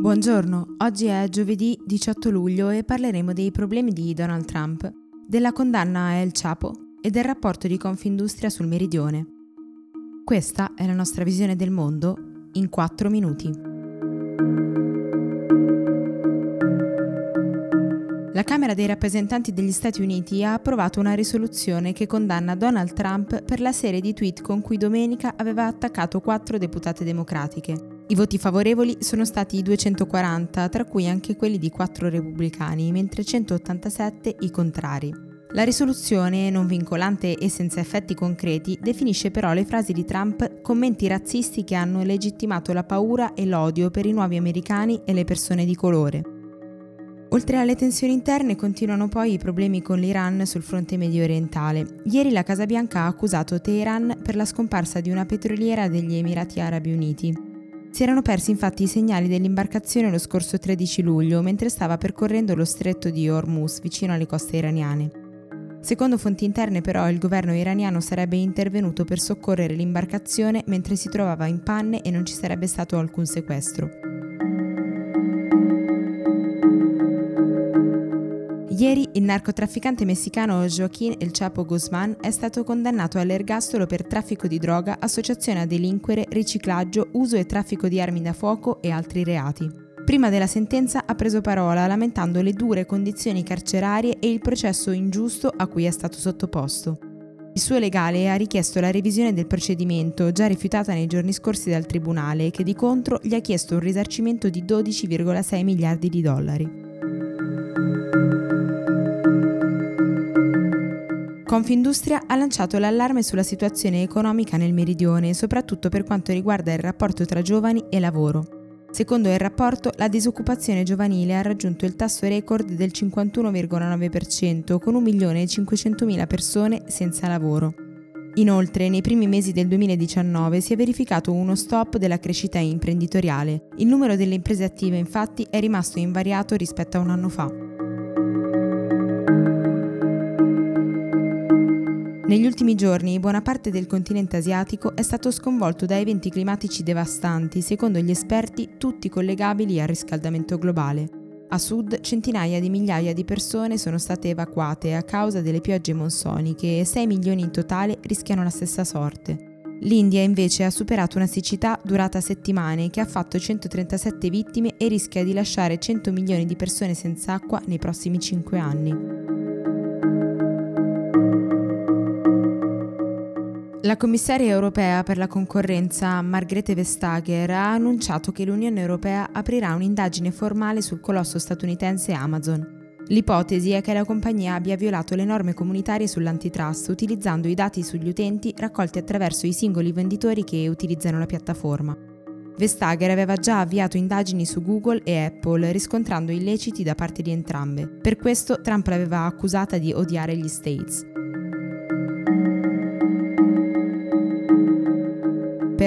Buongiorno, oggi è giovedì 18 luglio e parleremo dei problemi di Donald Trump, della condanna a El Chapo e del rapporto di Confindustria sul meridione. Questa è la nostra visione del mondo in 4 minuti. La Camera dei rappresentanti degli Stati Uniti ha approvato una risoluzione che condanna Donald Trump per la serie di tweet con cui domenica aveva attaccato quattro deputate democratiche. I voti favorevoli sono stati 240, tra cui anche quelli di quattro repubblicani, mentre 187 i contrari. La risoluzione, non vincolante e senza effetti concreti, definisce però le frasi di Trump commenti razzisti che hanno legittimato la paura e l'odio per i nuovi americani e le persone di colore. Oltre alle tensioni interne continuano poi i problemi con l'Iran sul fronte medio orientale. Ieri la Casa Bianca ha accusato Teheran per la scomparsa di una petroliera degli Emirati Arabi Uniti. Si erano persi infatti i segnali dell'imbarcazione lo scorso 13 luglio mentre stava percorrendo lo stretto di Hormuz vicino alle coste iraniane. Secondo fonti interne però il governo iraniano sarebbe intervenuto per soccorrere l'imbarcazione mentre si trovava in panne e non ci sarebbe stato alcun sequestro. Ieri il narcotrafficante messicano Joaquín El Chapo Guzmán è stato condannato all'ergastolo per traffico di droga, associazione a delinquere, riciclaggio, uso e traffico di armi da fuoco e altri reati. Prima della sentenza ha preso parola lamentando le dure condizioni carcerarie e il processo ingiusto a cui è stato sottoposto. Il suo legale ha richiesto la revisione del procedimento, già rifiutata nei giorni scorsi dal tribunale, che di contro gli ha chiesto un risarcimento di 12,6 miliardi di dollari. Confindustria ha lanciato l'allarme sulla situazione economica nel meridione, soprattutto per quanto riguarda il rapporto tra giovani e lavoro. Secondo il rapporto, la disoccupazione giovanile ha raggiunto il tasso record del 51,9%, con 1.500.000 persone senza lavoro. Inoltre, nei primi mesi del 2019 si è verificato uno stop della crescita imprenditoriale. Il numero delle imprese attive, infatti, è rimasto invariato rispetto a un anno fa. Negli ultimi giorni buona parte del continente asiatico è stato sconvolto da eventi climatici devastanti, secondo gli esperti tutti collegabili al riscaldamento globale. A sud centinaia di migliaia di persone sono state evacuate a causa delle piogge monsoniche e 6 milioni in totale rischiano la stessa sorte. L'India invece ha superato una siccità durata settimane che ha fatto 137 vittime e rischia di lasciare 100 milioni di persone senza acqua nei prossimi 5 anni. La commissaria europea per la concorrenza Margrethe Vestager ha annunciato che l'Unione Europea aprirà un'indagine formale sul colosso statunitense Amazon. L'ipotesi è che la compagnia abbia violato le norme comunitarie sull'antitrust utilizzando i dati sugli utenti raccolti attraverso i singoli venditori che utilizzano la piattaforma. Vestager aveva già avviato indagini su Google e Apple riscontrando illeciti da parte di entrambe. Per questo Trump l'aveva accusata di odiare gli States.